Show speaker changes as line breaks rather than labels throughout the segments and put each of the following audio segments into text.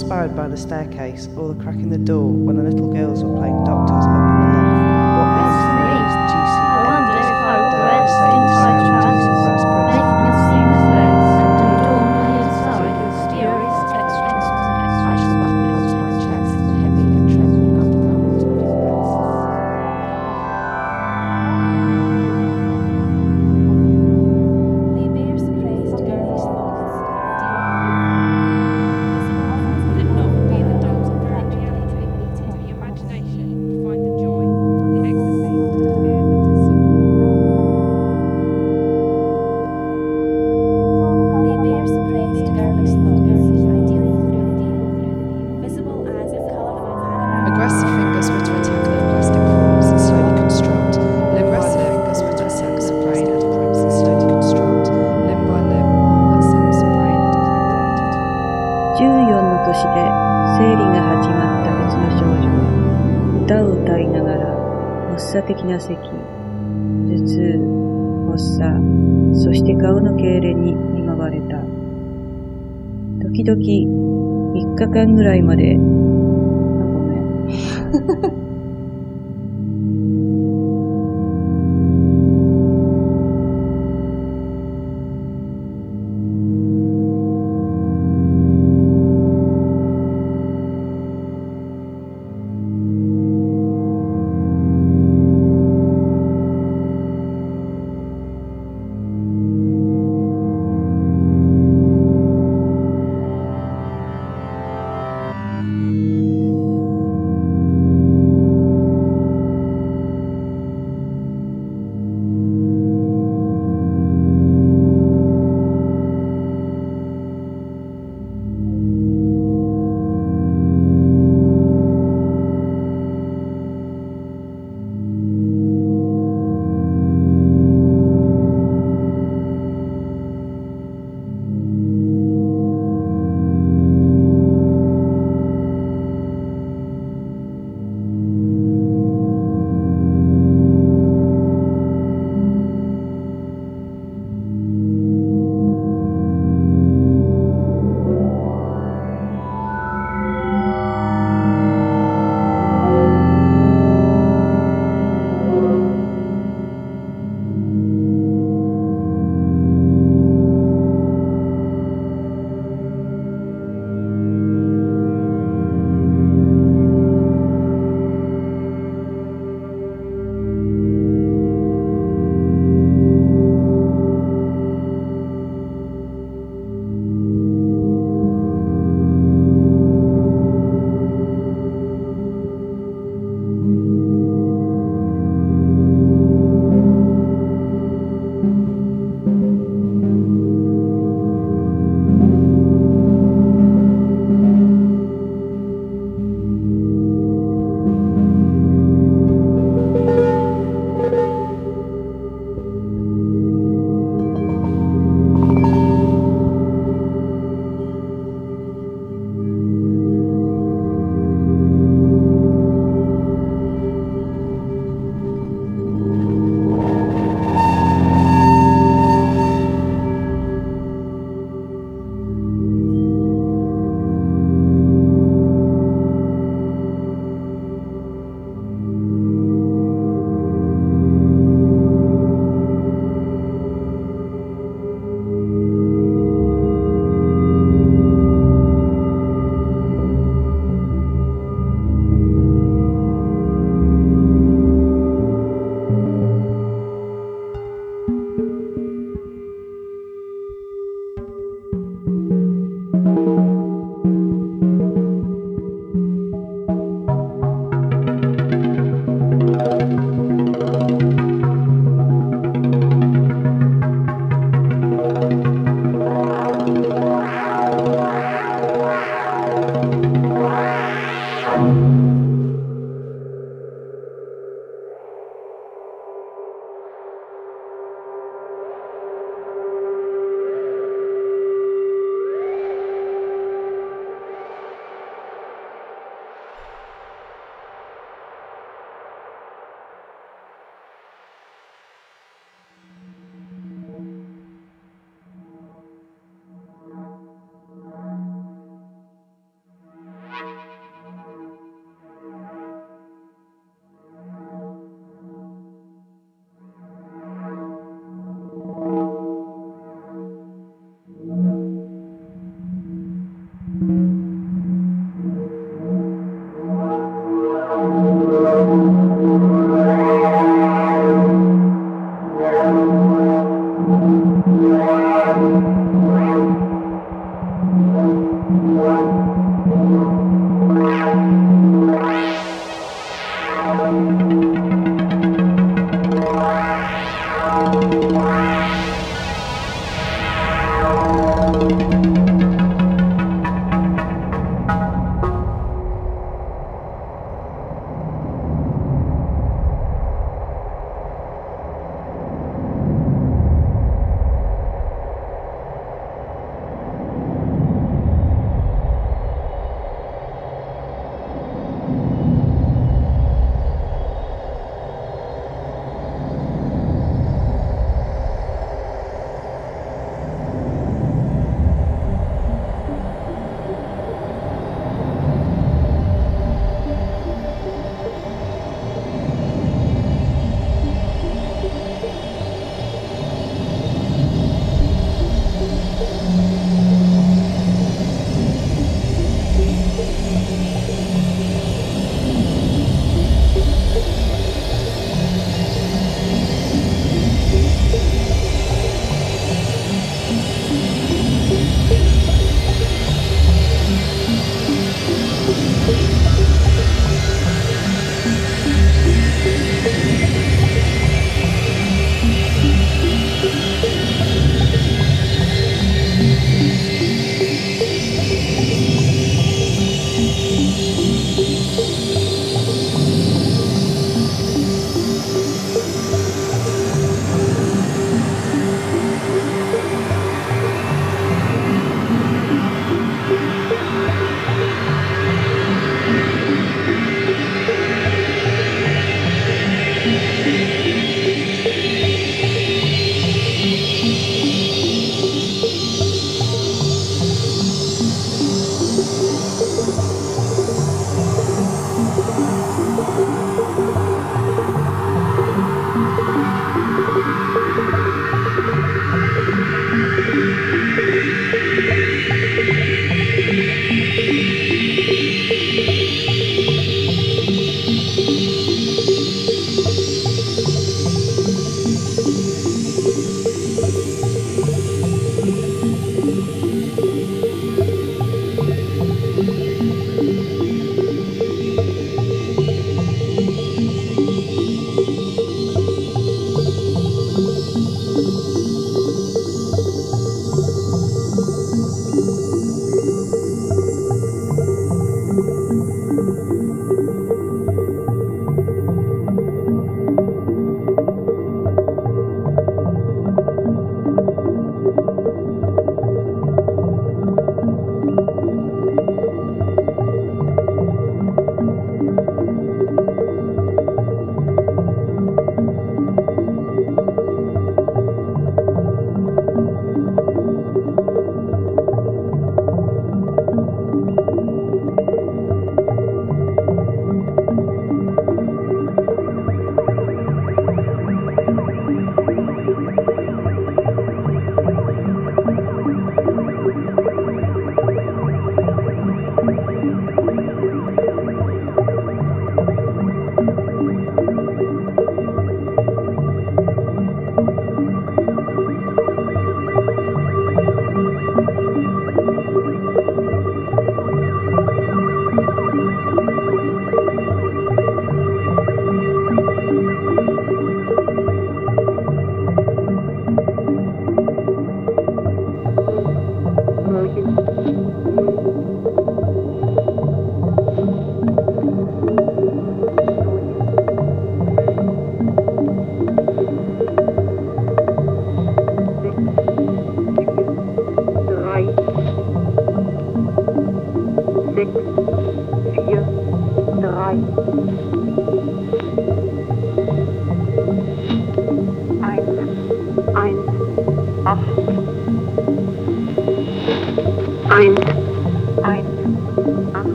inspired by the staircase or the crack in the door when the little girls were playing doctors.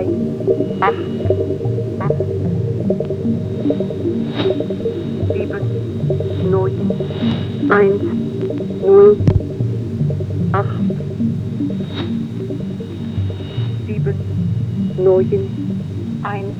Zeichen. Acht. Acht. Sieben. Neun. Eins. Null. Acht. Sieben. Neun. Eins.